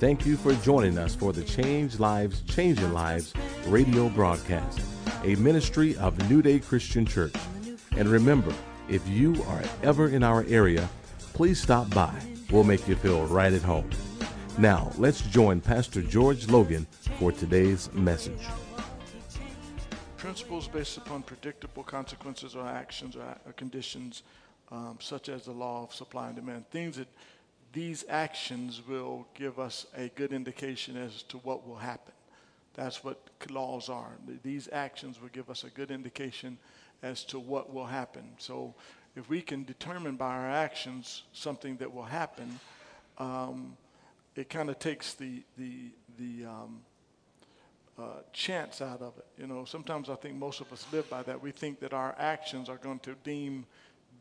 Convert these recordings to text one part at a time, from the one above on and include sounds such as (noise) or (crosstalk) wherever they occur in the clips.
Thank you for joining us for the Change Lives, Changing Lives radio broadcast, a ministry of New Day Christian Church. And remember, if you are ever in our area, please stop by. We'll make you feel right at home. Now, let's join Pastor George Logan for today's message. Principles based upon predictable consequences or actions or, conditions, um, such as the law of supply and demand. Things that these actions will give us a good indication as to what will happen. That's what laws are. These actions will give us a good indication as to what will happen. So, if we can determine by our actions something that will happen, um, it kind of takes the the the um, uh, chance out of it. You know, sometimes I think most of us live by that. We think that our actions are going to deem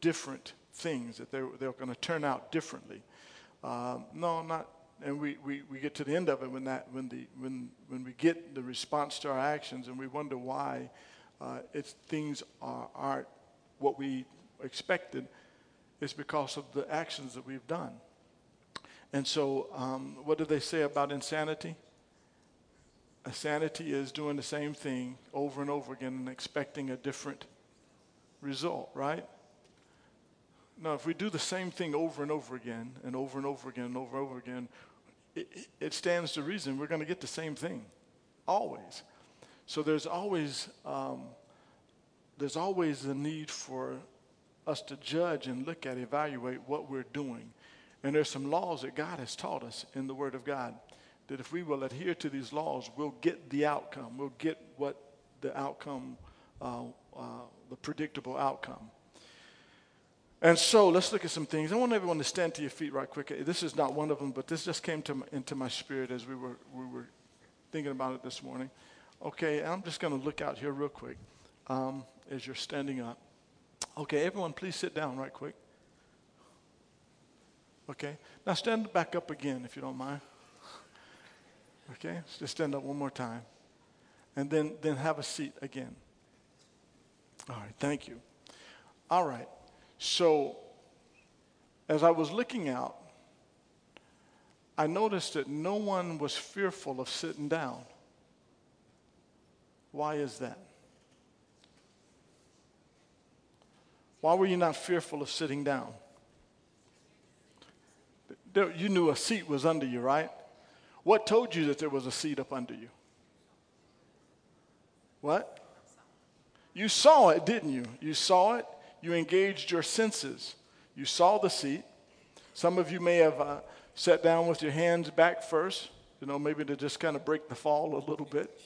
different things, that they're, they're going to turn out differently. Um, no, not. And we, we, we get to the end of it when, that, when, the, when, when we get the response to our actions and we wonder why uh, things are, aren't what we expected, it's because of the actions that we've done. And so, um, what do they say about insanity? Insanity is doing the same thing over and over again and expecting a different result, right? Now, if we do the same thing over and over again and over and over again and over and over again, it, it stands to reason we're going to get the same thing, always. So there's always um, there's always a need for us to judge and look at, evaluate what we're doing. And there's some laws that God has taught us in the Word of God that if we will adhere to these laws, we'll get the outcome. We'll get what the outcome, uh, uh, the predictable outcome. And so let's look at some things. I want everyone to stand to your feet right quick. This is not one of them, but this just came to my, into my spirit as we were, we were thinking about it this morning. Okay, I'm just going to look out here real quick um, as you're standing up. Okay, everyone, please sit down right quick. Okay, now stand back up again if you don't mind. Okay, just stand up one more time. And then, then have a seat again. All right, thank you. All right. So, as I was looking out, I noticed that no one was fearful of sitting down. Why is that? Why were you not fearful of sitting down? You knew a seat was under you, right? What told you that there was a seat up under you? What? You saw it, didn't you? You saw it, you engaged your senses. You saw the seat. Some of you may have uh, sat down with your hands back first, you know, maybe to just kind of break the fall a little bit.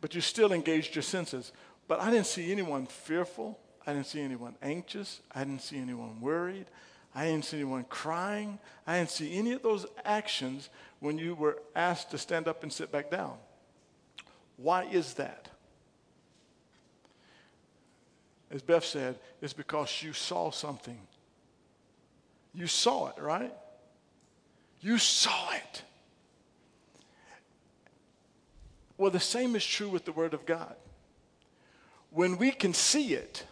But you still engaged your senses. But I didn't see anyone fearful. I didn't see anyone anxious. I didn't see anyone worried. I didn't see anyone crying. I didn't see any of those actions when you were asked to stand up and sit back down. Why is that? As Beth said, is because you saw something. You saw it, right? You saw it. Well, the same is true with the Word of God. When we can see it,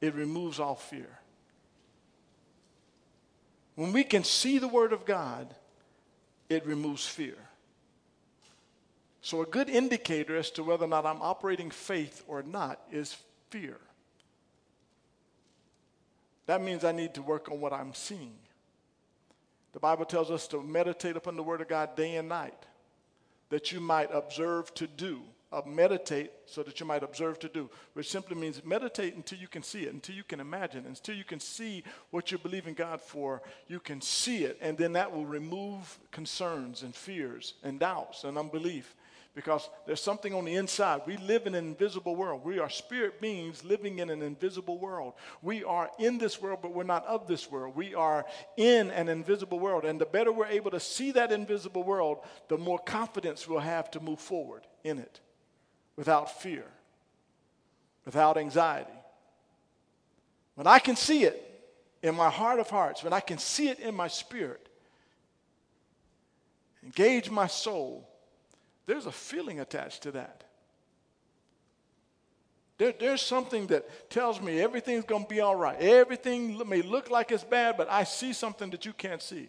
it removes all fear. When we can see the Word of God, it removes fear. So, a good indicator as to whether or not I'm operating faith or not is fear. That means I need to work on what I'm seeing. The Bible tells us to meditate upon the Word of God day and night, that you might observe to do. Uh, meditate so that you might observe to do, which simply means meditate until you can see it, until you can imagine, until you can see what you're believing God for. You can see it, and then that will remove concerns and fears and doubts and unbelief because there's something on the inside. We live in an invisible world. We are spirit beings living in an invisible world. We are in this world, but we're not of this world. We are in an invisible world. And the better we're able to see that invisible world, the more confidence we'll have to move forward in it without fear, without anxiety. When I can see it in my heart of hearts, when I can see it in my spirit, engage my soul there's a feeling attached to that. There, there's something that tells me everything's going to be all right. Everything may look like it's bad, but I see something that you can't see.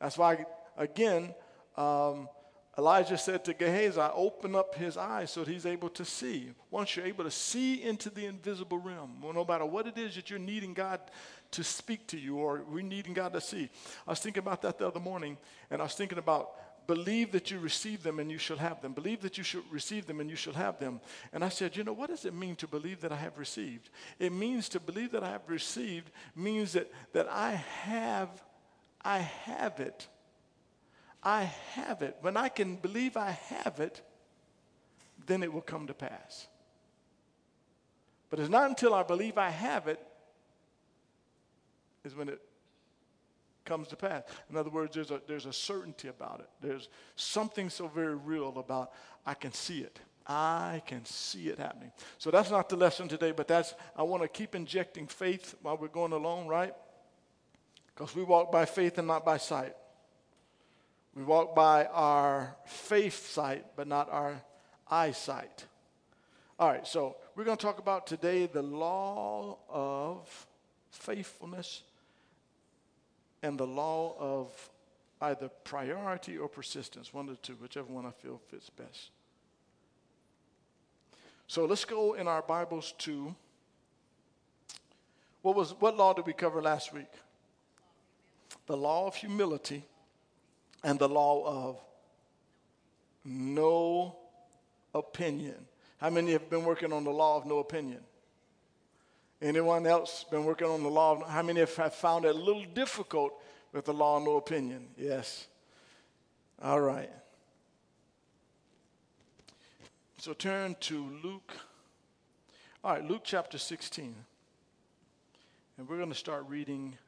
That's why, again, um, Elijah said to Gehazi, open up his eyes so that he's able to see. Once you're able to see into the invisible realm, well, no matter what it is that you're needing God to speak to you or we're needing God to see. I was thinking about that the other morning, and I was thinking about believe that you receive them and you shall have them. Believe that you should receive them and you shall have them. And I said, you know, what does it mean to believe that I have received? It means to believe that I have received means that, that I have, I have it. I have it. When I can believe I have it, then it will come to pass. But it's not until I believe I have it is when it comes to pass. In other words, there's a, there's a certainty about it. There's something so very real about I can see it. I can see it happening. So that's not the lesson today, but that's I want to keep injecting faith while we're going along, right? Because we walk by faith and not by sight. We walk by our faith sight, but not our eyesight. All right, so we're going to talk about today the law of faithfulness and the law of either priority or persistence, one of the two, whichever one I feel fits best. So let's go in our Bibles to what was what law did we cover last week? The law of humility and the law of no opinion. How many have been working on the law of no opinion? Anyone else been working on the law? How many have found it a little difficult with the law of no opinion? Yes. All right. So turn to Luke. All right, Luke chapter 16. And we're going to start reading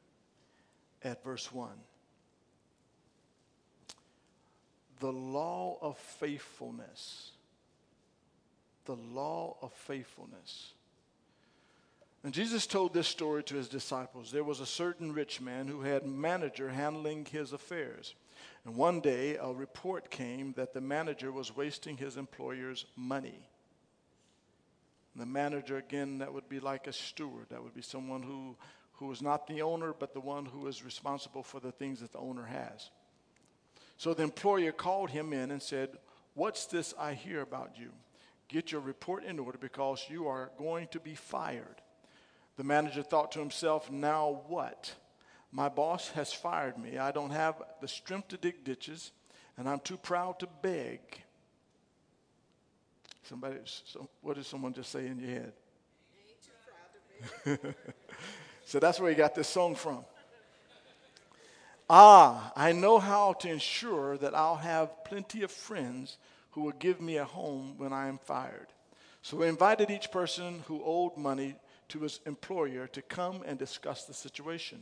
at verse 1. The law of faithfulness. The law of faithfulness. And Jesus told this story to his disciples. There was a certain rich man who had a manager handling his affairs. And one day a report came that the manager was wasting his employer's money. And the manager, again, that would be like a steward. That would be someone who, who is not the owner, but the one who is responsible for the things that the owner has. So the employer called him in and said, What's this I hear about you? Get your report in order because you are going to be fired. The manager thought to himself, now what? My boss has fired me. I don't have the strength to dig ditches, and I'm too proud to beg. Somebody, so, what did someone just say in your head? (laughs) so that's where he got this song from. Ah, I know how to ensure that I'll have plenty of friends who will give me a home when I am fired. So he invited each person who owed money to his employer to come and discuss the situation.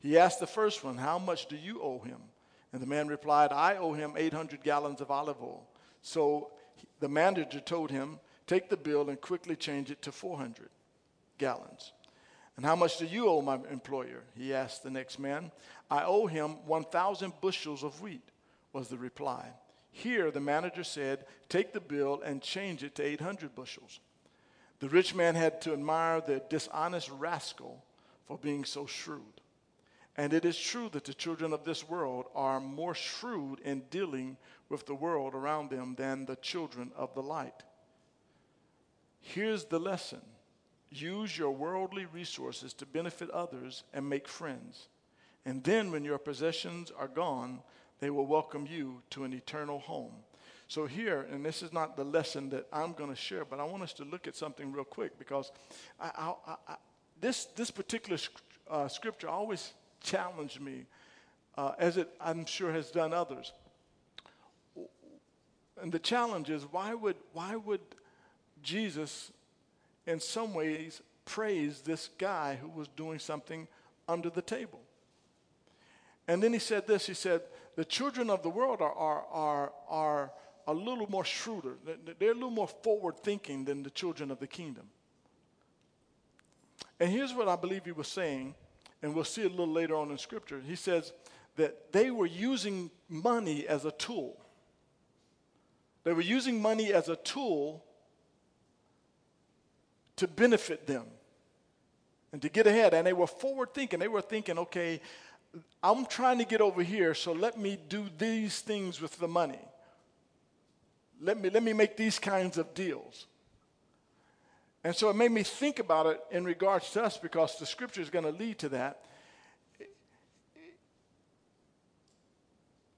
He asked the first one, How much do you owe him? And the man replied, I owe him 800 gallons of olive oil. So the manager told him, Take the bill and quickly change it to 400 gallons. And how much do you owe my employer? He asked the next man. I owe him 1,000 bushels of wheat, was the reply. Here, the manager said, Take the bill and change it to 800 bushels. The rich man had to admire the dishonest rascal for being so shrewd. And it is true that the children of this world are more shrewd in dealing with the world around them than the children of the light. Here's the lesson use your worldly resources to benefit others and make friends. And then, when your possessions are gone, they will welcome you to an eternal home. So, here, and this is not the lesson that I'm going to share, but I want us to look at something real quick because I, I, I, this, this particular uh, scripture always challenged me, uh, as it I'm sure has done others. And the challenge is why would, why would Jesus, in some ways, praise this guy who was doing something under the table? And then he said this he said, The children of the world are, are, are, are a little more shrewder. They're a little more forward thinking than the children of the kingdom. And here's what I believe he was saying, and we'll see it a little later on in scripture. He says that they were using money as a tool. They were using money as a tool to benefit them and to get ahead. And they were forward thinking. They were thinking, okay, I'm trying to get over here, so let me do these things with the money. Let me, let me make these kinds of deals. And so it made me think about it in regards to us because the scripture is going to lead to that.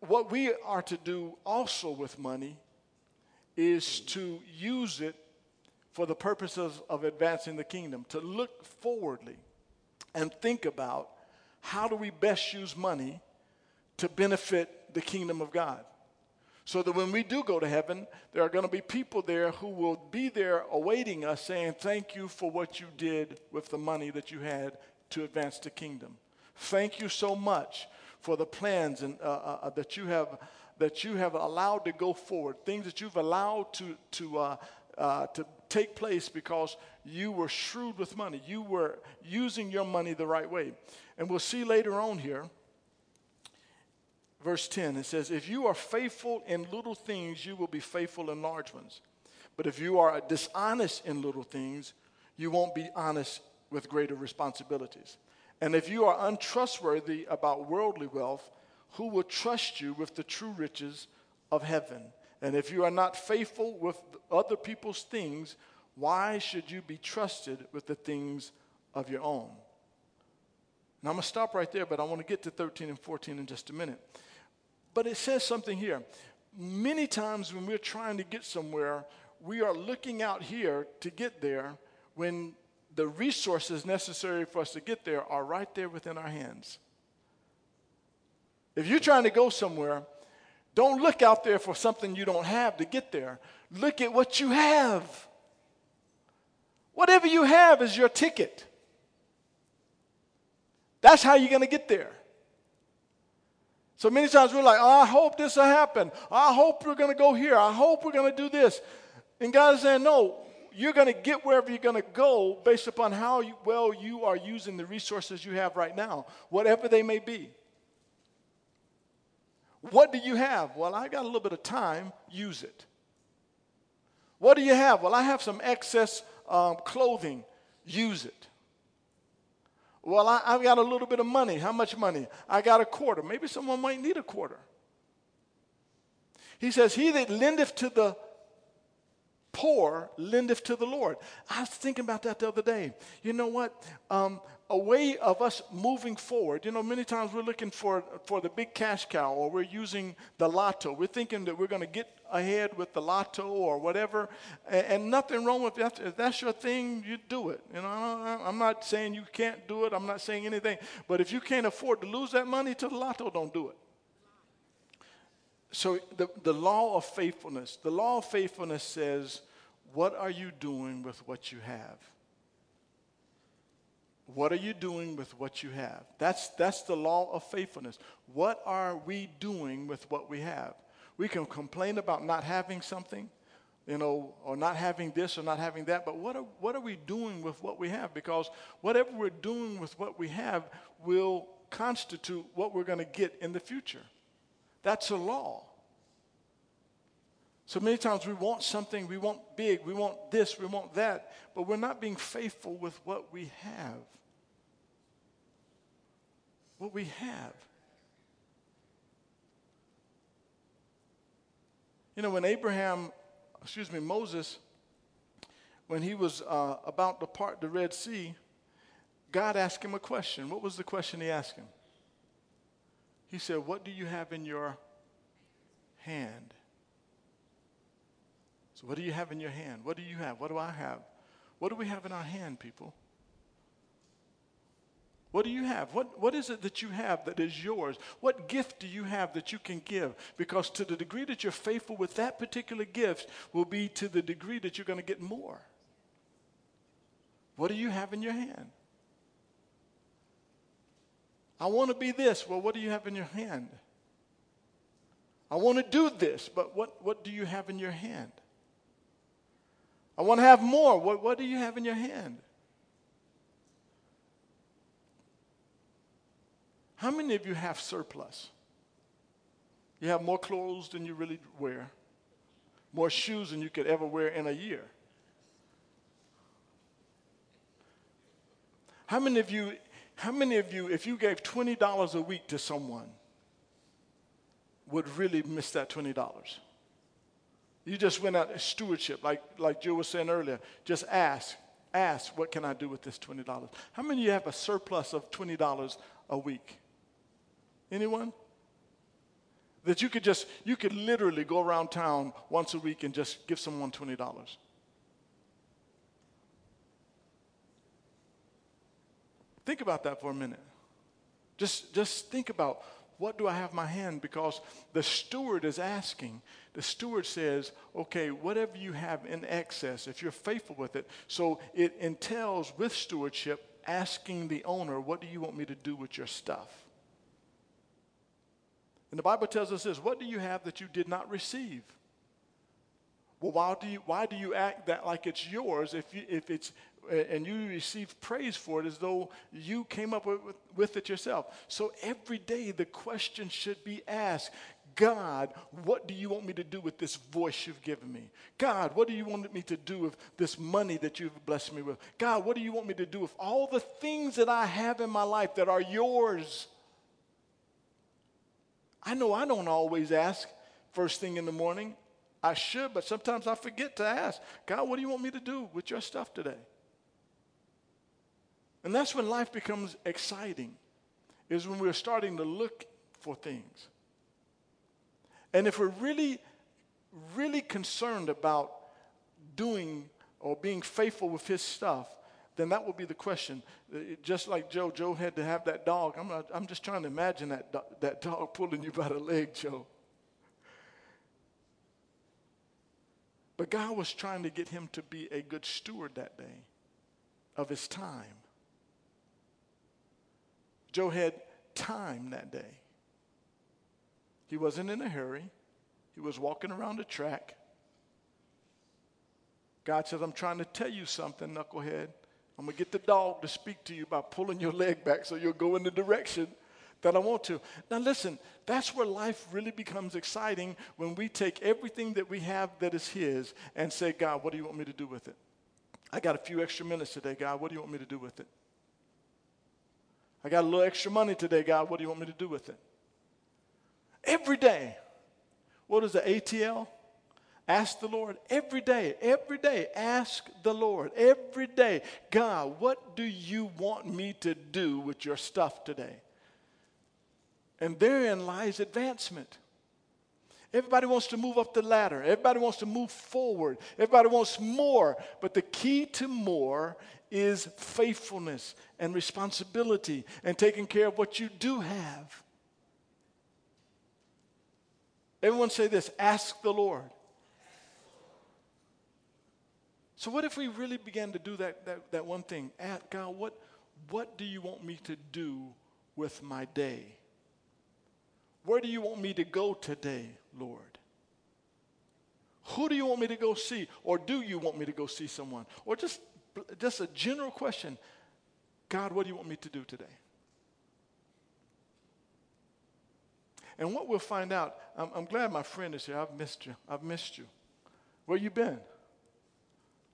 What we are to do also with money is to use it for the purposes of advancing the kingdom, to look forwardly and think about how do we best use money to benefit the kingdom of God. So that when we do go to heaven, there are going to be people there who will be there awaiting us saying, Thank you for what you did with the money that you had to advance the kingdom. Thank you so much for the plans and, uh, uh, uh that, you have, that you have allowed to go forward, things that you've allowed to, to, uh, uh, to take place because you were shrewd with money. You were using your money the right way. And we'll see later on here verse 10, it says, If you are faithful in little things, you will be faithful in large ones. But if you are dishonest in little things, you won't be honest with greater responsibilities. And if you are untrustworthy about worldly wealth, who will trust you with the true riches of heaven? And if you are not faithful with other people's things, why should you be trusted with the things of your own? Now, I'm going to stop right there, but I want to get to 13 and 14 in just a minute. But it says something here. Many times when we're trying to get somewhere, we are looking out here to get there when the resources necessary for us to get there are right there within our hands. If you're trying to go somewhere, don't look out there for something you don't have to get there. Look at what you have. Whatever you have is your ticket. That's how you're going to get there. So many times we're like, oh, I hope this will happen. I hope we're going to go here. I hope we're going to do this. And God is saying, no, you're going to get wherever you're going to go based upon how you, well you are using the resources you have right now, whatever they may be. What do you have? Well, I got a little bit of time, use it. What do you have? Well, I have some excess um, clothing, use it. Well, I, have got a little bit of money. How much money? I got a quarter. Maybe someone might need a quarter. He says, He that lendeth to the poor lendeth to the Lord. I was thinking about that the other day. You know what? Um, a way of us moving forward. You know, many times we're looking for, for the big cash cow or we're using the lotto. We're thinking that we're going to get ahead with the lotto or whatever. And, and, nothing wrong with that. If that's your thing, you do it. You know, I'm not saying you can't do it. I'm not saying anything. But if you can't afford to lose that money to the lotto, don't do it. So the, the law of faithfulness, the law of faithfulness says, what are you doing with what you have? What are you doing with what you have? That's, that's the law of faithfulness. What are we doing with what we have? We can complain about not having something, you know, or not having this or not having that, but what are, what are we doing with what we have? Because whatever we're doing with what we have will constitute what we're going to get in the future. That's a law. So many times we want something, we want big, we want this, we want that, but we're not being faithful with what we have. What we have. You know, when Abraham, excuse me, Moses, when he was uh, about to part the Red Sea, God asked him a question. What was the question he asked him? He said, What do you have in your hand? So, what do you have in your hand? What do you have? What do I have? What do we have in our hand, people? What do you have? What, what is it that you have that is yours? What gift do you have that you can give? Because to the degree that you're faithful with that particular gift will be to the degree that you're going to get more. What do you have in your hand? I want to be this. Well, what do you have in your hand? I want to do this, but what, what do you have in your hand? I want to have more. What, what do you have in your hand? How many of you have surplus? You have more clothes than you really wear, more shoes than you could ever wear in a year. How many of you, how many of you, if you gave $20 a week to someone, would really miss that $20? You just went out stewardship, like, like Joe was saying earlier. Just ask, ask, what can I do with this $20? How many of you have a surplus of $20 a week? Anyone? That you could just, you could literally go around town once a week and just give someone $20. Think about that for a minute. Just, just think about what do I have my hand? Because the steward is asking. The steward says, okay, whatever you have in excess, if you're faithful with it. So it entails with stewardship asking the owner, what do you want me to do with your stuff? And the Bible tells us this what do you have that you did not receive? Well, why do you, why do you act that like it's yours if, you, if it's and you receive praise for it as though you came up with, with, it yourself. So every day the question should be asked God, what do you want me to do with this voice you've given me? God, what do you want me to do with this money that you've blessed me with? God, what do you want me to do with all the things that I have in my life that are yours? I know I don't always ask first thing in the morning. I should, but sometimes I forget to ask God, what do you want me to do with your stuff today? And that's when life becomes exciting, is when we're starting to look for things. And if we're really, really concerned about doing or being faithful with his stuff, then that will be the question. Just like Joe, Joe had to have that dog. I'm, not, I'm just trying to imagine that, do- that dog (laughs) pulling you by the leg, Joe. But God was trying to get him to be a good steward that day of his time. Joe had time that day. He wasn't in a hurry, he was walking around the track. God says, I'm trying to tell you something, knucklehead. I'm going to get the dog to speak to you by pulling your leg back so you'll go in the direction that I want to. Now, listen, that's where life really becomes exciting when we take everything that we have that is His and say, God, what do you want me to do with it? I got a few extra minutes today, God. What do you want me to do with it? I got a little extra money today, God. What do you want me to do with it? Every day. What is the ATL? Ask the Lord every day, every day. Ask the Lord every day, God, what do you want me to do with your stuff today? And therein lies advancement. Everybody wants to move up the ladder. Everybody wants to move forward. Everybody wants more. But the key to more is faithfulness and responsibility and taking care of what you do have. Everyone say this ask the Lord. So, what if we really began to do that, that, that one thing? Ask God, what, what do you want me to do with my day? Where do you want me to go today, Lord? Who do you want me to go see? Or do you want me to go see someone? Or just just a general question God, what do you want me to do today? And what we'll find out, I'm, I'm, glad my friend is here. I've missed you. I've missed you. Where you been?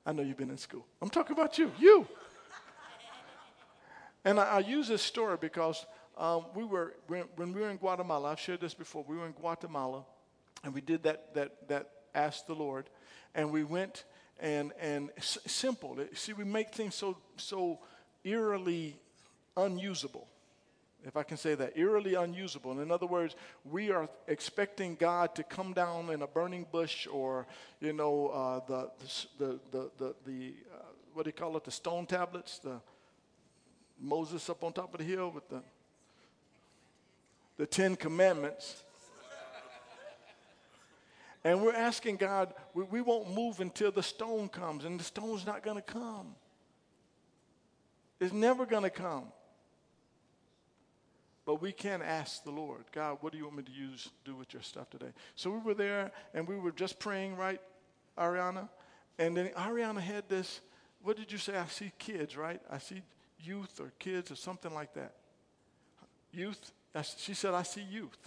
I know you've been in school. I'm talking about you. You. and I, I use this story because um, we were when, when, we were in Guatemala. I've shared this before. We were in Guatemala, and we did that that that asked the Lord, and we went and, and s- simple. See, we make things so, so eerily unusable, if I can say that, eerily unusable. And in other words, we are expecting God to come down in a burning bush or, you know, uh, the, the, the, the, the uh, what do you call it, the stone tablets, the Moses up on top of the hill with the, the Ten Commandments and we're asking God, we, we won't move until the stone comes, and the stone's not going to come. It's never going to come. But we can ask the Lord, God, what do you want me to use, do with your stuff today? So we were there and we were just praying, right, Ariana? And then Ariana had this, what did you say? I see kids, right? I see youth or kids or something like that. Youth? She said, I see youth.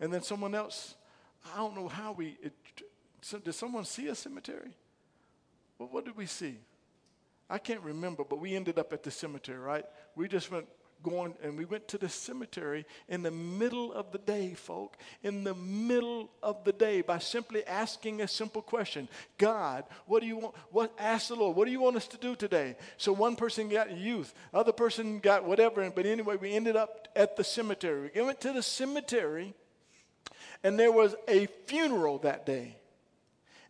And then someone else I don't know how we, it, so did someone see a cemetery? Well, what did we see? I can't remember, but we ended up at the cemetery, right? We just went going and we went to the cemetery in the middle of the day, folk, in the middle of the day by simply asking a simple question. God, what do you want? What ask the Lord, what do you want us to do today? So one person got youth, other person got whatever, but anyway, we ended up at the cemetery. We went to the cemetery and there was a funeral that day.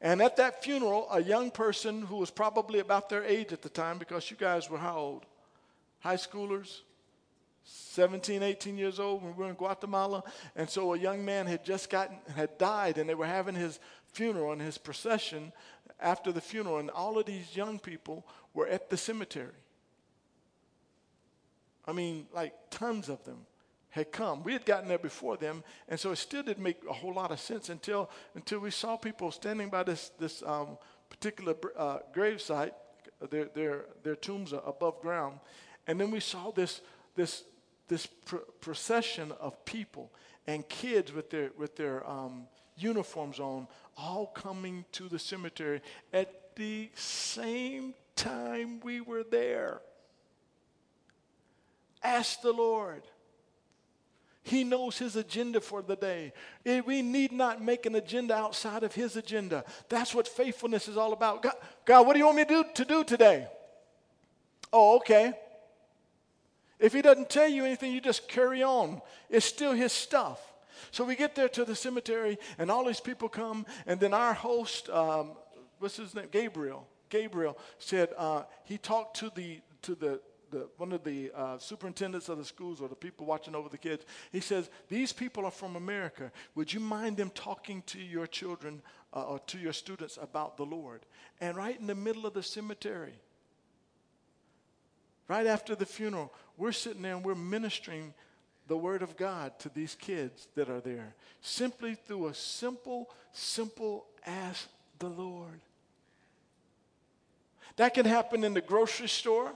And at that funeral, a young person who was probably about their age at the time, because you guys were how old? High schoolers? 17, 18 years old when we were in Guatemala. And so a young man had just gotten, had died, and they were having his funeral and his procession after the funeral. And all of these young people were at the cemetery. I mean, like tons of them had come. We had gotten there before them, and so it still didn't make a whole lot of sense until until we saw people standing by this this um, particular uh, grave site. Their their their tombs are above ground, and then we saw this this this pr- procession of people and kids with their with their um, uniforms on, all coming to the cemetery at the same time we were there. Ask the Lord he knows his agenda for the day. We need not make an agenda outside of his agenda. That's what faithfulness is all about. God, God what do you want me to do, to do today? Oh, okay. If he doesn't tell you anything, you just carry on. It's still his stuff. So we get there to the cemetery, and all these people come, and then our host, um, what's his name? Gabriel. Gabriel said uh, he talked to the to the the, one of the uh, superintendents of the schools or the people watching over the kids, he says, These people are from America. Would you mind them talking to your children uh, or to your students about the Lord? And right in the middle of the cemetery, right after the funeral, we're sitting there and we're ministering the Word of God to these kids that are there simply through a simple, simple ask the Lord. That can happen in the grocery store.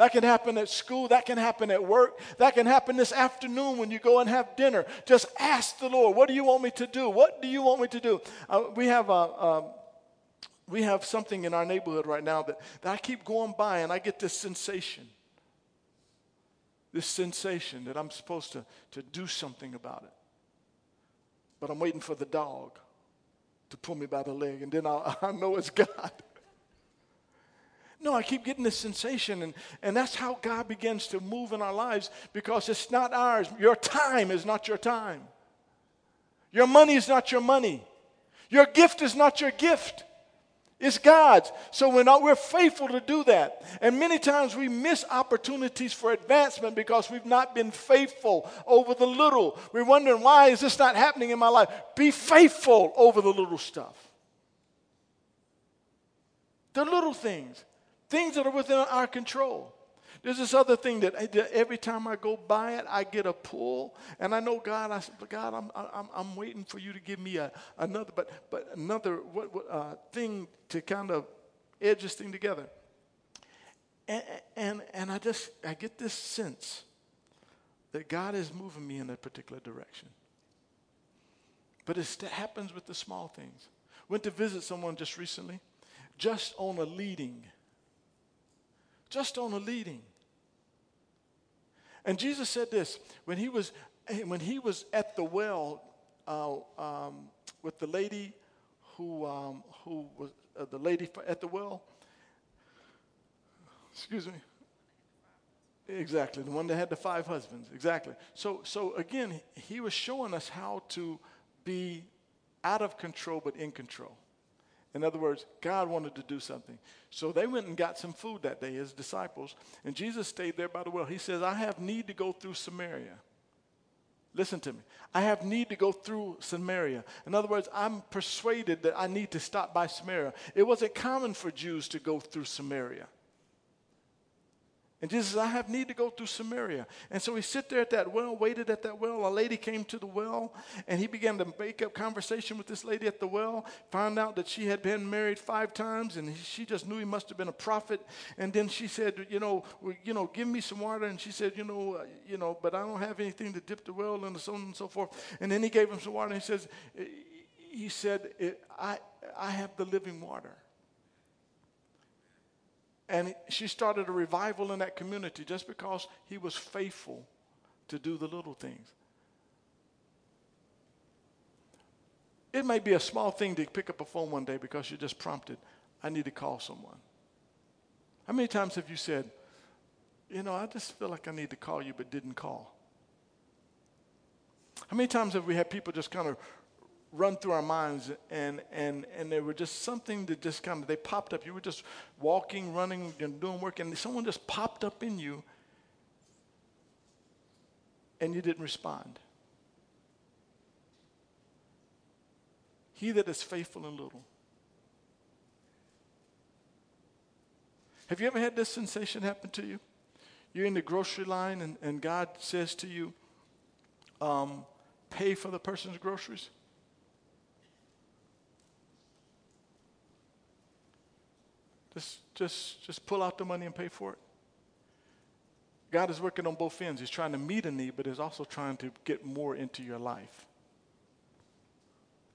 That can happen at school. That can happen at work. That can happen this afternoon when you go and have dinner. Just ask the Lord, what do you want me to do? What do you want me to do? Uh, we have a. Um, we have something in our neighborhood right now that, that I keep going by and I get this sensation. This sensation that I'm supposed to, to do something about it. But I'm waiting for the dog to pull me by the leg, and then I'll, (laughs) I know it's God. No, I keep getting this sensation, and, and that's how God begins to move in our lives because it's not ours. Your time is not your time. Your money is not your money. Your gift is not your gift. It's God's. So we're, not, we're faithful to do that. And many times we miss opportunities for advancement because we've not been faithful over the little. We're wondering, why is this not happening in my life? Be faithful over the little stuff. The little things things that are within our control. There's this other thing that every time I go by it, I get a pull, and I know God. I said, God, I'm, I'm, I'm waiting for you to give me a, another, but but another what, what, uh, thing to kind of edge this thing together. And, and and I just I get this sense that God is moving me in a particular direction. But it happens with the small things. Went to visit someone just recently, just on a leading just on a leading. And Jesus said this when he was, when he was at the well uh, um, with the lady who, um, who was uh, the lady at the well. Excuse me. Exactly, the one that had the five husbands. Exactly. So, so again, he was showing us how to be out of control but in control. In other words, God wanted to do something. So they went and got some food that day, his disciples, and Jesus stayed there by the well. He says, I have need to go through Samaria. Listen to me. I have need to go through Samaria. In other words, I'm persuaded that I need to stop by Samaria. It wasn't common for Jews to go through Samaria. And Jesus says, I have need to go through Samaria. And so he sit there at that well, waited at that well. A lady came to the well, and he began to make up conversation with this lady at the well. Found out that she had been married five times, and she just knew he must have been a prophet. And then she said, you know, you know, give me some water. And she said, you know, uh, you know, but I don't have anything to dip the well in, and so on and so forth. And then he gave him some water, and he says, he said, I, I have the living water. And she started a revival in that community just because he was faithful to do the little things. It may be a small thing to pick up a phone one day because you're just prompted, I need to call someone. How many times have you said, you know, I just feel like I need to call you but didn't call? How many times have we had people just kind of run through our minds and, and, and they were just something that just kind of, they popped up. You were just walking, running, and doing work, and someone just popped up in you and you didn't respond. He that is faithful in little. Have you ever had this sensation happen to you? You're in the grocery line and, and God says to you, um, pay for the person's groceries? Just, just, just pull out the money and pay for it. God is working on both ends. He's trying to meet a need, but He's also trying to get more into your life.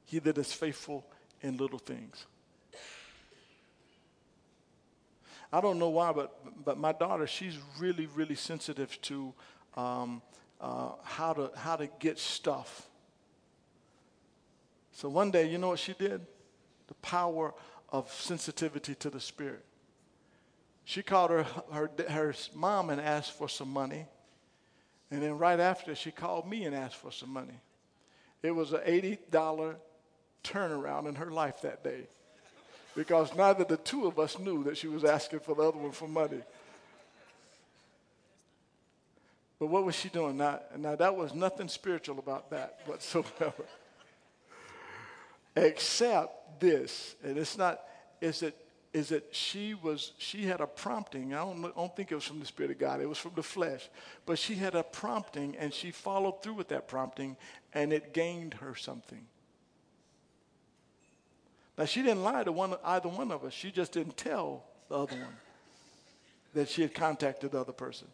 He that is faithful in little things. I don't know why, but, but my daughter, she's really, really sensitive to um, uh, how, to, how to get stuff. So one day, you know what she did? The power of sensitivity to the Spirit. She called her, her, her mom and asked for some money. And then right after, she called me and asked for some money. It was an $80 turnaround in her life that day because neither the two of us knew that she was asking for the other one for money. But what was she doing? Now, now that was nothing spiritual about that whatsoever. Except this, and it's not, is that is that she was she had a prompting. I don't, don't think it was from the spirit of god. It was from the flesh. But she had a prompting and she followed through with that prompting and it gained her something. Now she didn't lie to one either one of us. She just didn't tell the other one that she had contacted the other person.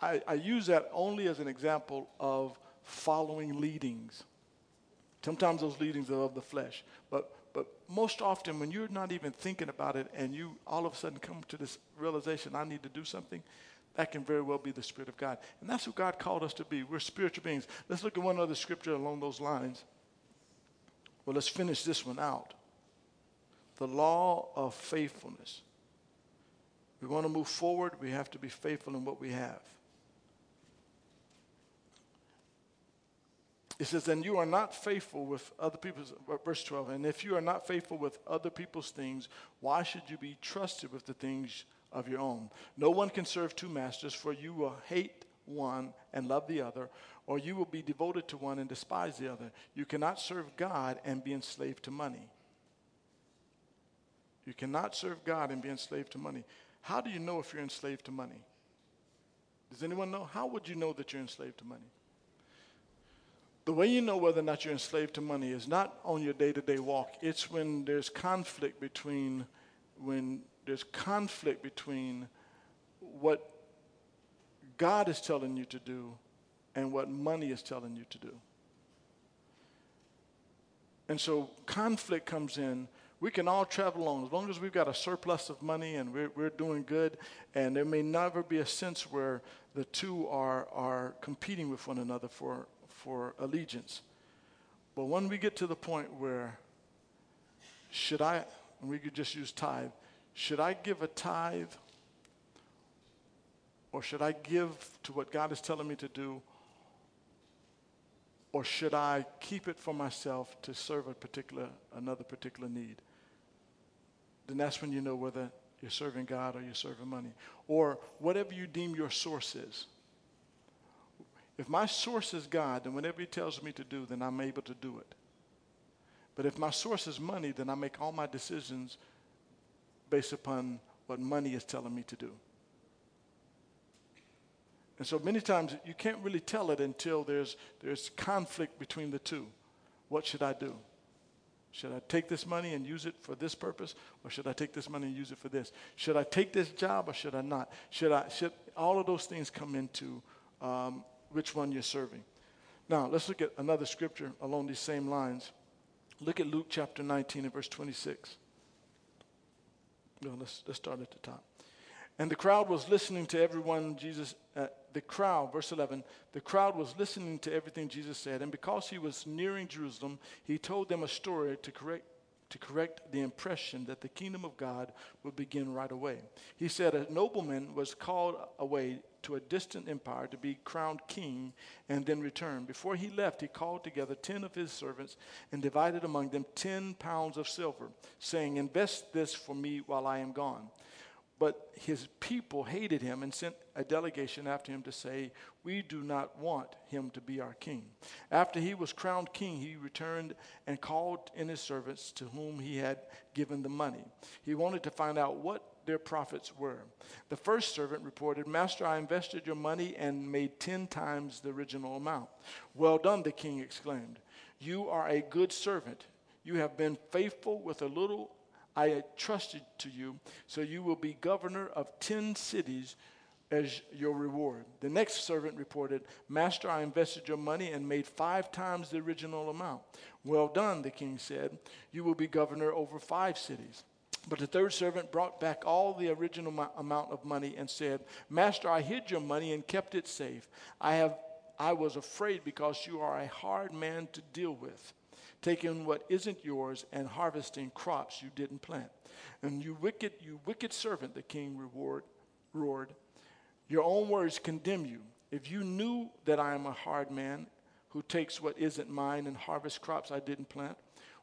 I, I use that only as an example of following leadings sometimes those leadings are of the flesh but but most often, when you're not even thinking about it and you all of a sudden come to this realization, I need to do something, that can very well be the Spirit of God. And that's who God called us to be. We're spiritual beings. Let's look at one other scripture along those lines. Well, let's finish this one out. The law of faithfulness. We want to move forward, we have to be faithful in what we have. It says, and you are not faithful with other people's, uh, verse 12, and if you are not faithful with other people's things, why should you be trusted with the things of your own? No one can serve two masters, for you will hate one and love the other, or you will be devoted to one and despise the other. You cannot serve God and be enslaved to money. You cannot serve God and be enslaved to money. How do you know if you're enslaved to money? Does anyone know? How would you know that you're enslaved to money? The way you know whether or not you're enslaved to money is not on your day to day walk. It's when there's conflict between when there's conflict between what God is telling you to do and what money is telling you to do. And so conflict comes in. We can all travel along as long as we've got a surplus of money and we're, we're doing good. And there may never be a sense where the two are, are competing with one another for, for allegiance. But when we get to the point where, should I, and we could just use tithe, should I give a tithe or should I give to what God is telling me to do? Or should I keep it for myself to serve a particular, another particular need? Then that's when you know whether you're serving God or you're serving money. Or whatever you deem your source is. If my source is God, then whatever He tells me to do, then I'm able to do it. But if my source is money, then I make all my decisions based upon what money is telling me to do. And so many times you can't really tell it until there's, there's conflict between the two. What should I do? Should I take this money and use it for this purpose, or should I take this money and use it for this? Should I take this job, or should I not? Should I? Should all of those things come into um, which one you're serving. Now, let's look at another scripture along these same lines. Look at Luke chapter 19 and verse 26. No, let's, let's start at the top. And the crowd was listening to everyone Jesus, uh, the crowd, verse 11, the crowd was listening to everything Jesus said. And because he was nearing Jerusalem, he told them a story to correct, to correct the impression that the kingdom of God would begin right away. He said, A nobleman was called away to a distant empire to be crowned king and then return. Before he left, he called together ten of his servants and divided among them ten pounds of silver, saying, Invest this for me while I am gone. But his people hated him and sent a delegation after him to say, We do not want him to be our king. After he was crowned king, he returned and called in his servants to whom he had given the money. He wanted to find out what their profits were. The first servant reported, Master, I invested your money and made ten times the original amount. Well done, the king exclaimed. You are a good servant. You have been faithful with a little I trusted to you, so you will be governor of 10 cities as your reward. The next servant reported, Master, I invested your money and made five times the original amount. Well done, the king said. You will be governor over five cities. But the third servant brought back all the original amount of money and said, Master, I hid your money and kept it safe. I, have, I was afraid because you are a hard man to deal with taking what isn't yours and harvesting crops you didn't plant. And you wicked, you wicked servant, the king reward, roared, your own words condemn you. If you knew that I am a hard man who takes what isn't mine and harvests crops I didn't plant,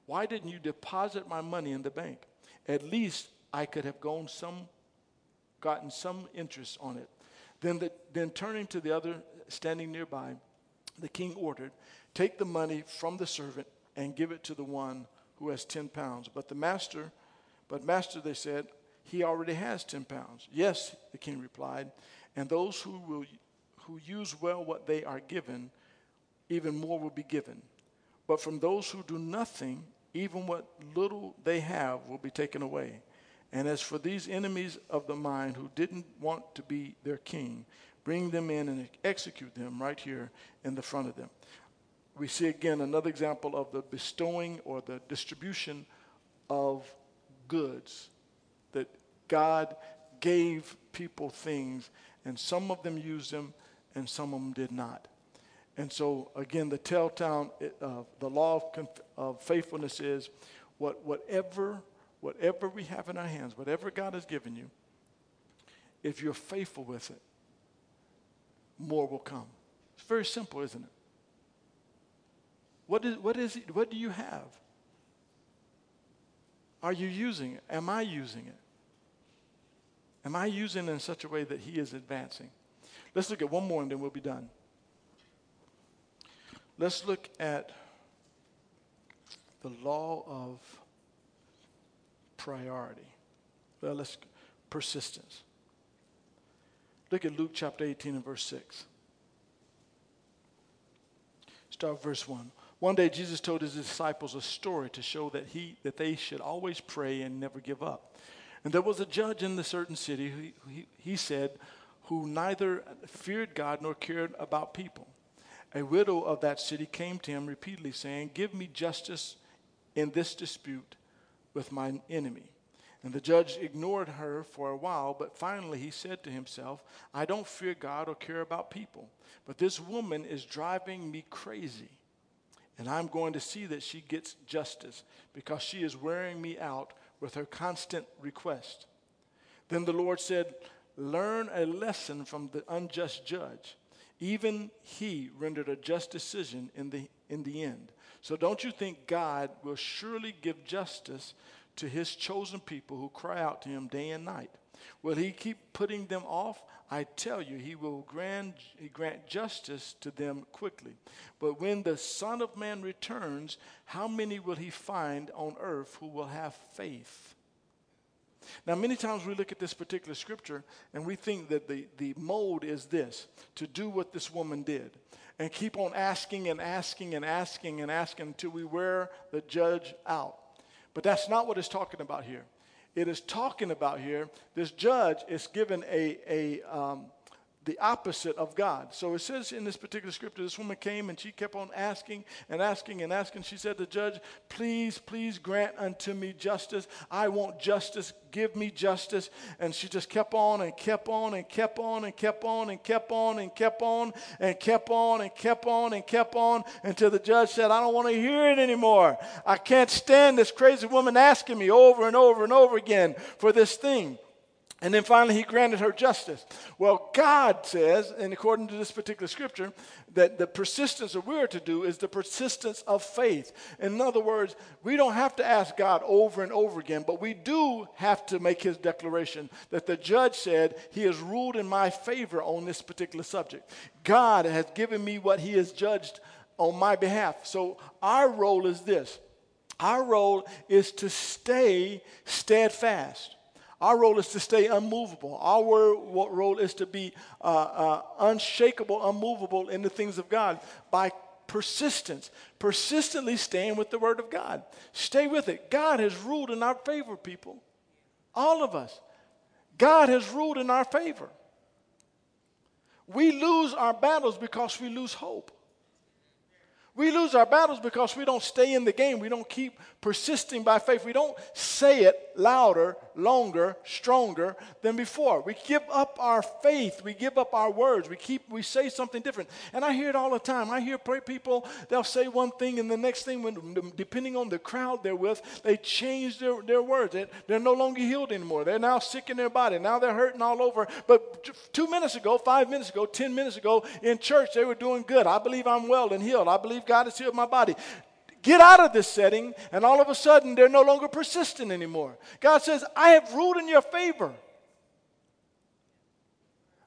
why didn't you deposit my money in the bank? At least I could have gone some, gotten some interest on it. Then, the, then turning to the other standing nearby, the king ordered, Take the money from the servant and give it to the one who has 10 pounds. But the master, but master, they said, he already has 10 pounds. Yes, the king replied, and those who will who use well what they are given, even more will be given. But from those who do nothing, even what little they have will be taken away. And as for these enemies of the mind who didn't want to be their king, bring them in and execute them right here in the front of them we see again another example of the bestowing or the distribution of goods that God gave people things, and some of them used them and some of them did not. And so, again, the telltale, uh, the law of, conf- of faithfulness is what, whatever, whatever we have in our hands, whatever God has given you, if you're faithful with it, more will come. It's very simple, isn't it? What is, what is it, what do you have? Are you using it? Am I using it? Am I using it in such a way that he is advancing? Let's look at one more and then we'll be done. Let's look at the law of priority. Well, let's persistence. Look at Luke chapter 18 and verse 6. Start verse 1. One day Jesus told his disciples a story to show that he that they should always pray and never give up. And there was a judge in the certain city who he, he said who neither feared God nor cared about people. A widow of that city came to him repeatedly saying, "Give me justice in this dispute with my enemy." And the judge ignored her for a while, but finally he said to himself, I don't fear God or care about people, but this woman is driving me crazy. And I'm going to see that she gets justice because she is wearing me out with her constant request. Then the Lord said, Learn a lesson from the unjust judge. Even he rendered a just decision in the, in the end. So don't you think God will surely give justice to his chosen people who cry out to him day and night? Will he keep putting them off? I tell you, he will grant, grant justice to them quickly. But when the Son of Man returns, how many will he find on earth who will have faith? Now, many times we look at this particular scripture and we think that the, the mode is this to do what this woman did and keep on asking and asking and asking and asking until we wear the judge out. But that's not what it's talking about here it is talking about here, this judge is given a, a um, the opposite of God. So it says in this particular scripture, this woman came and she kept on asking and asking and asking. She said to the judge, Please, please grant unto me justice. I want justice. Give me justice. And she just kept on and kept on and kept on and kept on and kept on and kept on and kept on and kept on and kept on until the judge said, I don't want to hear it anymore. I can't stand this crazy woman asking me over and over and over again for this thing. And then finally, he granted her justice. Well, God says, and according to this particular scripture, that the persistence that we're to do is the persistence of faith. In other words, we don't have to ask God over and over again, but we do have to make his declaration that the judge said, He has ruled in my favor on this particular subject. God has given me what he has judged on my behalf. So our role is this our role is to stay steadfast. Our role is to stay unmovable. Our role is to be uh, uh, unshakable, unmovable in the things of God by persistence, persistently staying with the Word of God. Stay with it. God has ruled in our favor, people. All of us. God has ruled in our favor. We lose our battles because we lose hope. We lose our battles because we don't stay in the game. We don't keep persisting by faith. We don't say it louder, longer, stronger than before. We give up our faith. We give up our words. We keep we say something different. And I hear it all the time. I hear people they'll say one thing and the next thing when depending on the crowd they're with, they change their, their words. They, they're no longer healed anymore. They're now sick in their body. Now they're hurting all over. But two minutes ago, five minutes ago, ten minutes ago in church, they were doing good. I believe I'm well and healed. I believe God has healed my body get out of this setting, and all of a sudden they're no longer persistent anymore. God says, I have ruled in your favor.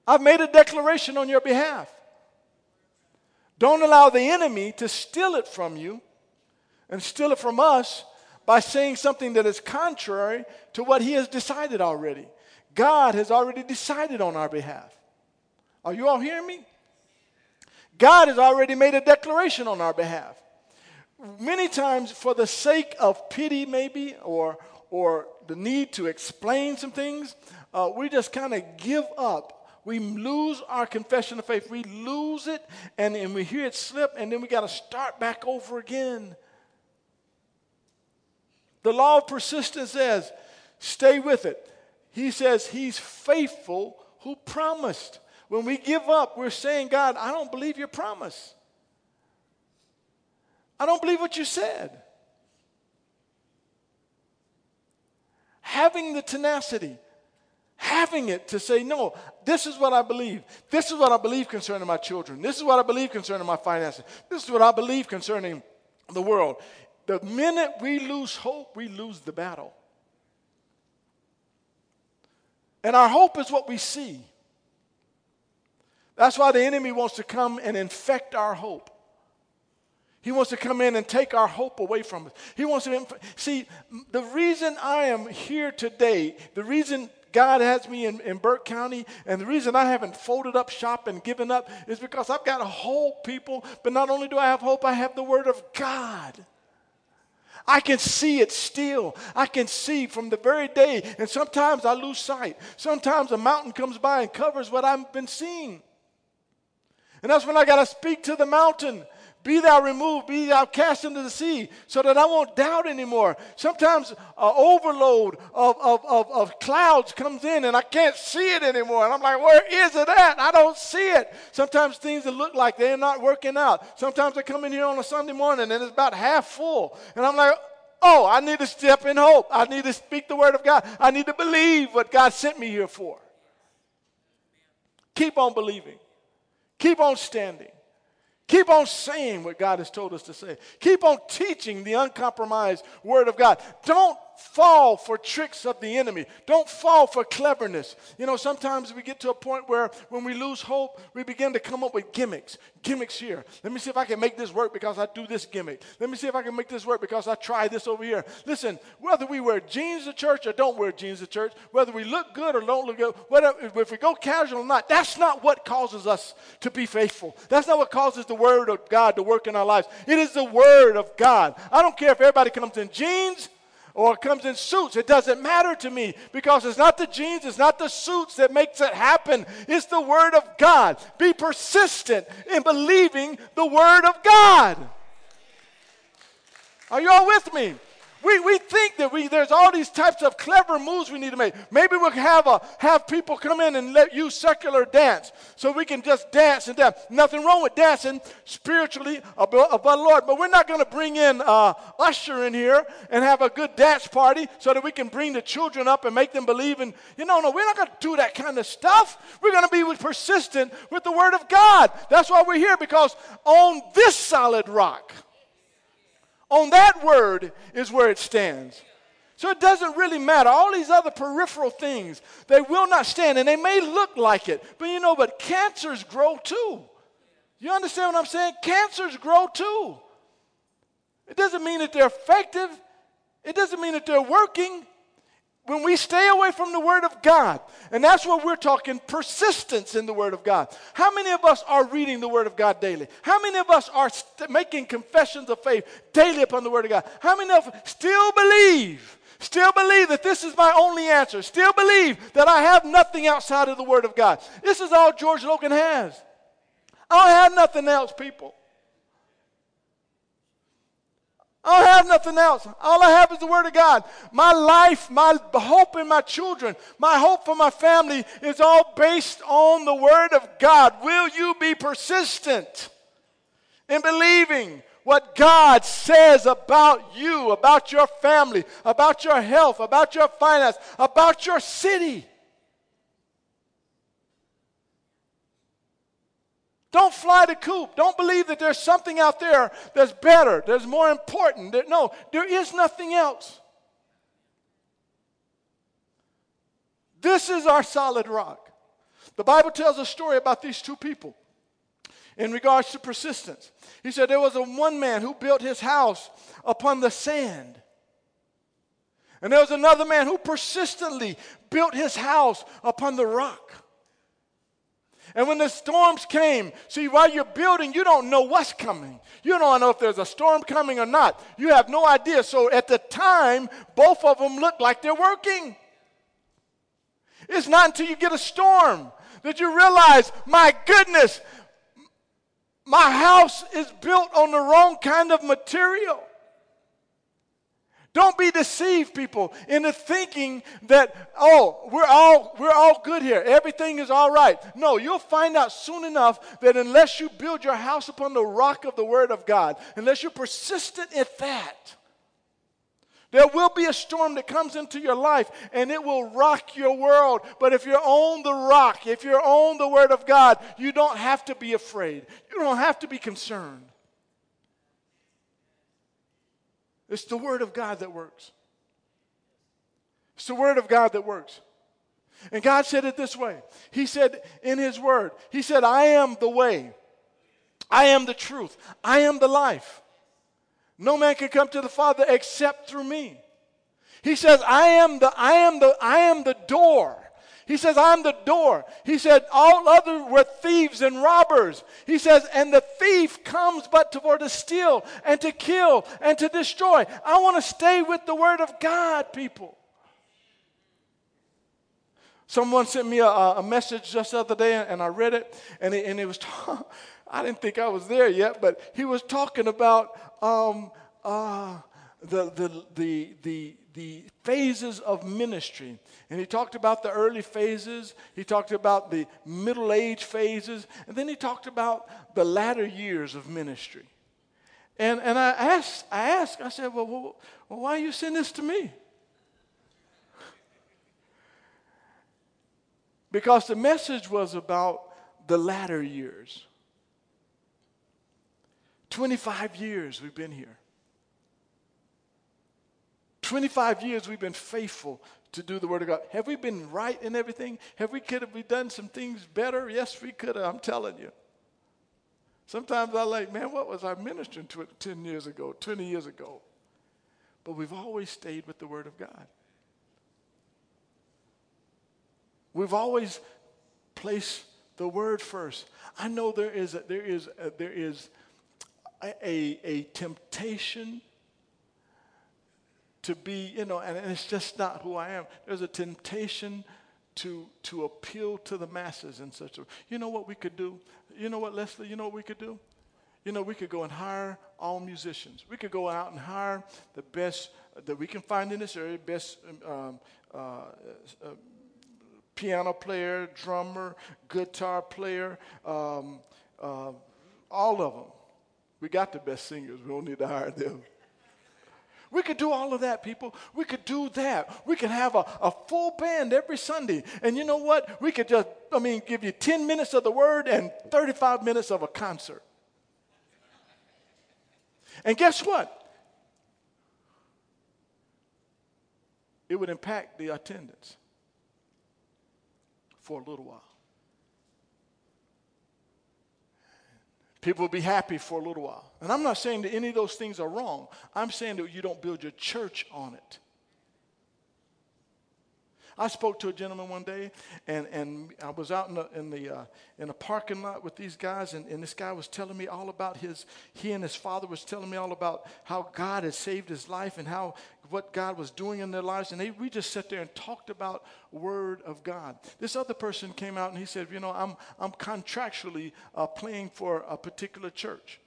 I've made a declaration on your behalf. Don't allow the enemy to steal it from you and steal it from us by saying something that is contrary to what he has decided already. God has already decided on our behalf. Are you all hearing me? God has already made a declaration on our behalf many times for the sake of pity maybe or or the need to explain some things uh, we just kind of give up. We lose our confession of faith. We lose it and, and we hear it slip and then we got to start back over again. The law of persistence says stay with it. He says he's faithful who promised. When we give up we're saying god i don't believe your promise I don't believe what you said. Having the tenacity, having it to say, no, this is what I believe. This is what I believe concerning my children. This is what I believe concerning my finances. This is what I believe concerning the world. The minute we lose hope, we lose the battle. And our hope is what we see. That's why the enemy wants to come and infect our hope. He wants to come in and take our hope away from us. He wants to see the reason I am here today, the reason God has me in, in Burke County, and the reason I haven't folded up shop and given up is because I've got hope, people. But not only do I have hope, I have the Word of God. I can see it still. I can see from the very day, and sometimes I lose sight. Sometimes a mountain comes by and covers what I've been seeing. And that's when I got to speak to the mountain be thou removed, be thou cast into the sea, so that I won't doubt anymore. Sometimes an overload of, of, of, of, clouds comes in and I can't see it anymore. And I'm like, where is it at? I don't see it. Sometimes things that look like they're not working out. Sometimes I come in here on a Sunday morning and it's about half full. And I'm like, oh, I need to step in hope. I need to speak the word of God. I need to believe what God sent me here for. Keep on believing, keep on standing. Keep on saying what God has told us to say. Keep on teaching the uncompromised Word of God. Don't fall for tricks of the enemy. Don't fall for cleverness. You know, sometimes we get to a point where when we lose hope, we begin to come up with gimmicks. Gimmicks here. Let me see if I can make this work because I do this gimmick. Let me see if I can make this work because I try this over here. Listen, whether we wear jeans to church or don't wear jeans to church, whether we look good or don't look good, whatever, if we go casual or not, that's not what causes us to be faithful. That's not what causes the Word of God to work in our lives. It is the Word of God. I don't care if everybody comes in jeans or it comes in suits. It doesn't matter to me because it's not the jeans, it's not the suits that makes it happen. It's the Word of God. Be persistent in believing the Word of God. Are you all with me? We, we think that we, there's all these types of clever moves we need to make. Maybe we'll have, a, have people come in and let you secular dance so we can just dance and dance. Nothing wrong with dancing spiritually above the Lord, but we're not going to bring in uh, Usher in here and have a good dance party so that we can bring the children up and make them believe in, you know, no, we're not going to do that kind of stuff. We're going to be persistent with the Word of God. That's why we're here because on this solid rock, on that word is where it stands. So it doesn't really matter. All these other peripheral things, they will not stand and they may look like it. But you know, but cancers grow too. You understand what I'm saying? Cancers grow too. It doesn't mean that they're effective, it doesn't mean that they're working when we stay away from the Word of God, and that's what we're talking persistence in the Word of God. How many of us are reading the Word of God daily? How many of us are st- making confessions of faith daily upon the Word of God? How many of us still believe? Still believe that this is my only answer. Still believe that I have nothing outside of the Word of God. This is all George Logan has. I don't have nothing else, people. I don't have nothing else. All I have is the Word of God. My life, my hope in my children, my hope for my family is all based on the Word of God. Will you be persistent in believing what God says about you, about your family, about your health, about your finance, about your city? Don't fly the coop. Don't believe that there's something out there that's better, that's more important. No, there is nothing else. This is our solid rock. The Bible tells a story about these two people in regards to persistence. He said there was a one man who built his house upon the sand. And there was another man who persistently built his house upon the rock. And when the storms came, see, while you're building, you don't know what's coming. You don't know if there's a storm coming or not. You have no idea. So at the time, both of them look like they're working. It's not until you get a storm that you realize, my goodness, my house is built on the wrong kind of material. Don't be deceived, people, into thinking that, oh, we're all, we're all good here. Everything is all right. No, you'll find out soon enough that unless you build your house upon the rock of the Word of God, unless you're persistent at that, there will be a storm that comes into your life and it will rock your world. But if you're on the rock, if you're on the Word of God, you don't have to be afraid. You don't have to be concerned. It's the Word of God that works. It's the Word of God that works. And God said it this way He said in His Word, He said, I am the way, I am the truth, I am the life. No man can come to the Father except through me. He says, I am the, I am the, I am the door. He says, I'm the door. He said, all other were thieves and robbers. He says, and the thief comes but to, for to steal and to kill and to destroy. I want to stay with the word of God, people. Someone sent me a, a message just the other day, and I read it, and it, and it was, t- (laughs) I didn't think I was there yet, but he was talking about um, uh, the, the, the, the, the phases of ministry. And he talked about the early phases, he talked about the middle age phases, and then he talked about the latter years of ministry. And, and I asked, I asked, I said, well, well, why you send this to me? Because the message was about the latter years. 25 years we've been here. 25 years we've been faithful to do the Word of God. Have we been right in everything? Have we could have we done some things better? Yes, we could have. I'm telling you. Sometimes I like, man, what was I ministering to 10 years ago, 20 years ago? But we've always stayed with the Word of God. We've always placed the Word first. I know there is a, there is a, there is a, a, a temptation to be, you know, and, and it's just not who I am. There's a temptation to, to appeal to the masses in such a You know what we could do? You know what, Leslie? You know what we could do? You know, we could go and hire all musicians. We could go out and hire the best that we can find in this area, best um, uh, uh, piano player, drummer, guitar player, um, uh, all of them. We got the best singers. We don't need to hire them. We could do all of that, people. We could do that. We could have a, a full band every Sunday. And you know what? We could just, I mean, give you 10 minutes of the word and 35 minutes of a concert. And guess what? It would impact the attendance for a little while. People will be happy for a little while. And I'm not saying that any of those things are wrong. I'm saying that you don't build your church on it. I spoke to a gentleman one day, and, and I was out in the, in, the, uh, in a parking lot with these guys, and, and this guy was telling me all about his, he and his father was telling me all about how God had saved his life and how what God was doing in their lives. And they, we just sat there and talked about Word of God. This other person came out and he said, You know, I'm, I'm contractually uh, playing for a particular church.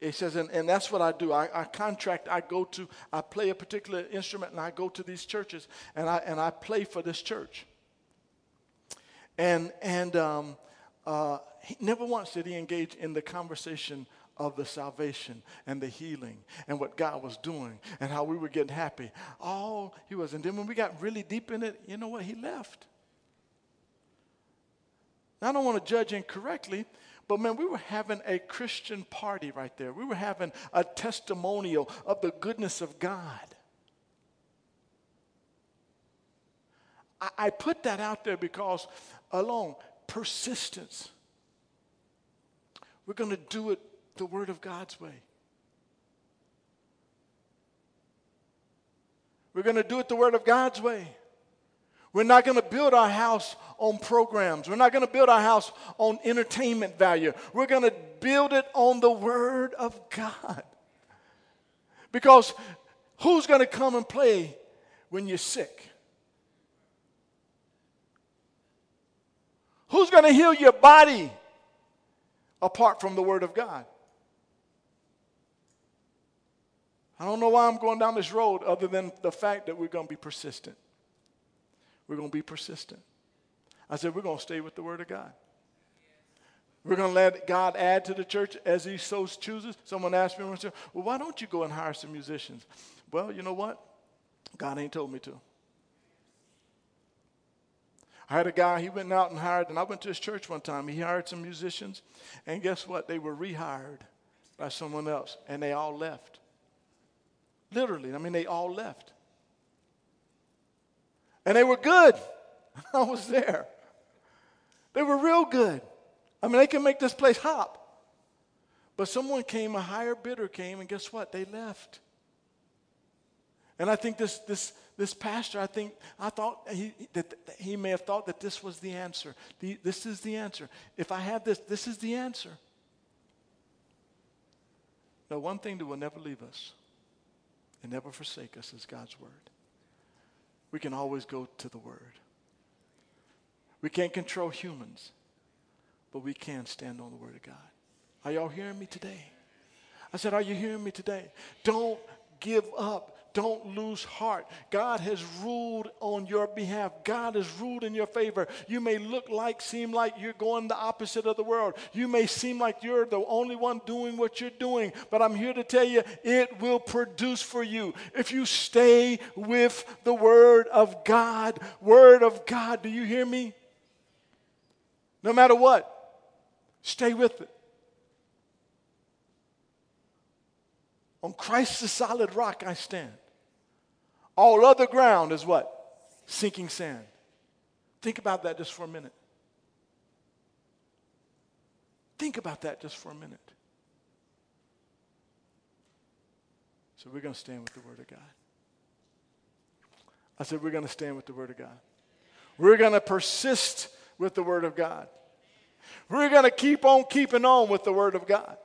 He says, and, and that's what I do. I, I, contract, I go to, I play a particular instrument and I go to these churches and I, and I play for this church. And, and um, uh, he, never once did he engage in the conversation of the salvation and the healing and what God was doing and how we were getting happy. All he was. And then when we got really deep in it, you know what? He left. I don't want to judge incorrectly, but man, we were having a Christian party right there. We were having a testimonial of the goodness of God. I, I put that out there because, alone, persistence. We're going to do it the Word of God's way. We're going to do it the Word of God's way. We're not going to build our house on programs. We're not going to build our house on entertainment value. We're going to build it on the Word of God. Because who's going to come and play when you're sick? Who's going to heal your body apart from the Word of God? I don't know why I'm going down this road other than the fact that we're going to be persistent. We're going to be persistent. I said, we're going to stay with the Word of God. We're going to let God add to the church as He so chooses. Someone asked me, once, well, why don't you go and hire some musicians? Well, you know what? God ain't told me to. I had a guy, he went out and hired, and I went to his church one time. He hired some musicians, and guess what? They were rehired by someone else, and they all left. Literally, I mean, they all left. And they were good. (laughs) I was there. They were real good. I mean, they can make this place hop. But someone came, a higher bidder came, and guess what? They left. And I think this, this, this pastor, I think, I thought he, that he may have thought that this was the answer. The, this is the answer. If I have this, this is the answer. Now, one thing that will never leave us and never forsake us is God's word we can always go to the Word. We can't control humans, but we can stand on the Word of God. Are y'all hearing me today? I said, Are you hearing me today? Don't give up. Don't lose heart. God has ruled on your behalf. God has ruled in your favor. You may look like, seem like you're going the opposite of the world. You may seem like you're the only one doing what you're doing, but I'm here to tell you it will produce for you if you stay with the Word of God. Word of God. Do you hear me? No matter what, stay with it. On Christ the solid rock I stand. All other ground is what? Sinking sand. Think about that just for a minute. Think about that just for a minute. So we're going to stand with the Word of God. I said, we're going to stand with the Word of God. We're going to persist with the Word of God. We're going to keep on keeping on with the Word of God.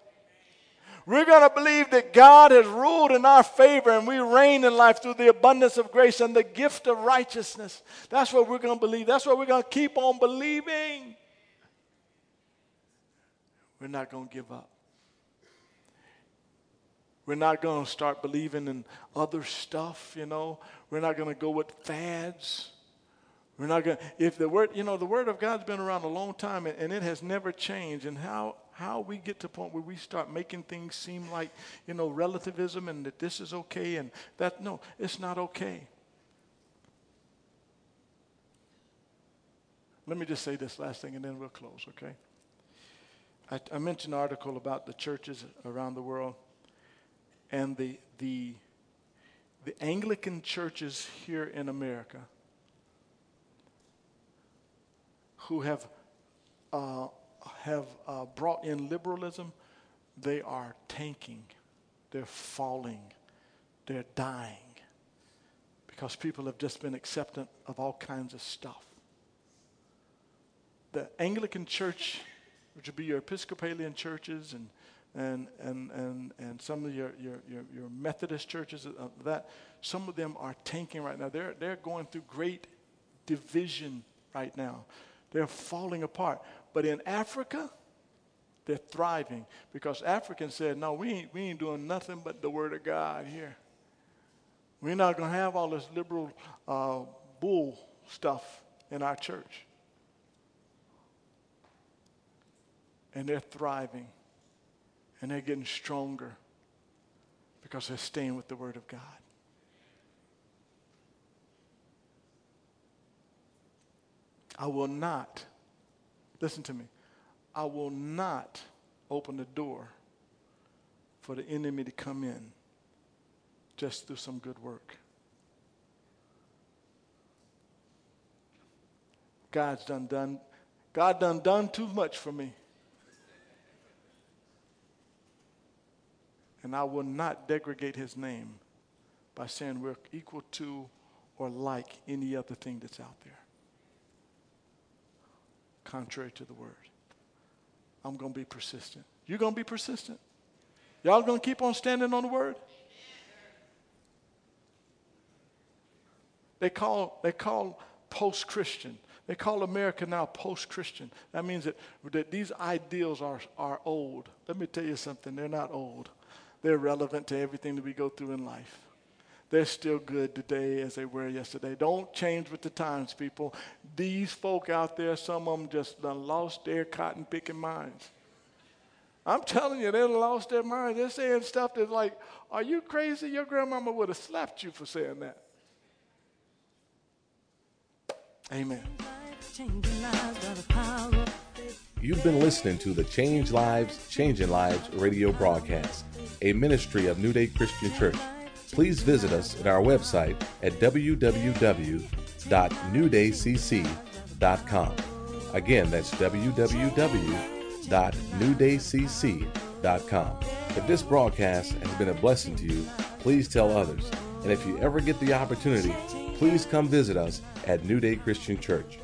We're going to believe that God has ruled in our favor and we reign in life through the abundance of grace and the gift of righteousness. That's what we're going to believe. That's what we're going to keep on believing. We're not going to give up. We're not going to start believing in other stuff, you know. We're not going to go with fads. We're not going to, if the word, you know, the word of God's been around a long time and, and it has never changed. And how, how we get to point where we start making things seem like, you know, relativism and that this is okay and that, no, it's not okay. Let me just say this last thing and then we'll close, okay? I, I mentioned an article about the churches around the world and the, the, the Anglican churches here in America who have, uh, have uh, brought in liberalism, they are tanking, they're falling, they're dying because people have just been acceptant of all kinds of stuff. The Anglican church, which would be your Episcopalian churches and and, and, and, and some of your, your, your, your Methodist churches, uh, that some of them are tanking right now. They're, they're going through great division right now. They're falling apart. But in Africa, they're thriving because Africans said, no, we ain't, we ain't doing nothing but the Word of God here. We're not going to have all this liberal uh, bull stuff in our church. And they're thriving and they're getting stronger because they're staying with the Word of God. I will not, listen to me, I will not open the door for the enemy to come in just through some good work. God's done done, God done done too much for me. And I will not degrade his name by saying we're equal to or like any other thing that's out there contrary to the word. I'm going to be persistent. You're going to be persistent. Y'all going to keep on standing on the word? They call, they call post Christian. They call America now post Christian. That means that, that these ideals are, are old. Let me tell you something, they're not old, they're relevant to everything that we go through in life they're still good today as they were yesterday. Don't change with the times, people. These folk out there, some of them just lost their cotton picking minds. I'm telling you, they've lost their minds. They're saying stuff that's like, Are you crazy? Your grandmama would have slapped you for saying that. Amen. You've been listening to the Change Lives, Changing Lives radio broadcast, a ministry of New Day Christian Church please visit us at our website at www.newdaycc.com. Again, that's www.newdaycc.com. If this broadcast has been a blessing to you, please tell others. And if you ever get the opportunity, please come visit us at New Day Christian Church.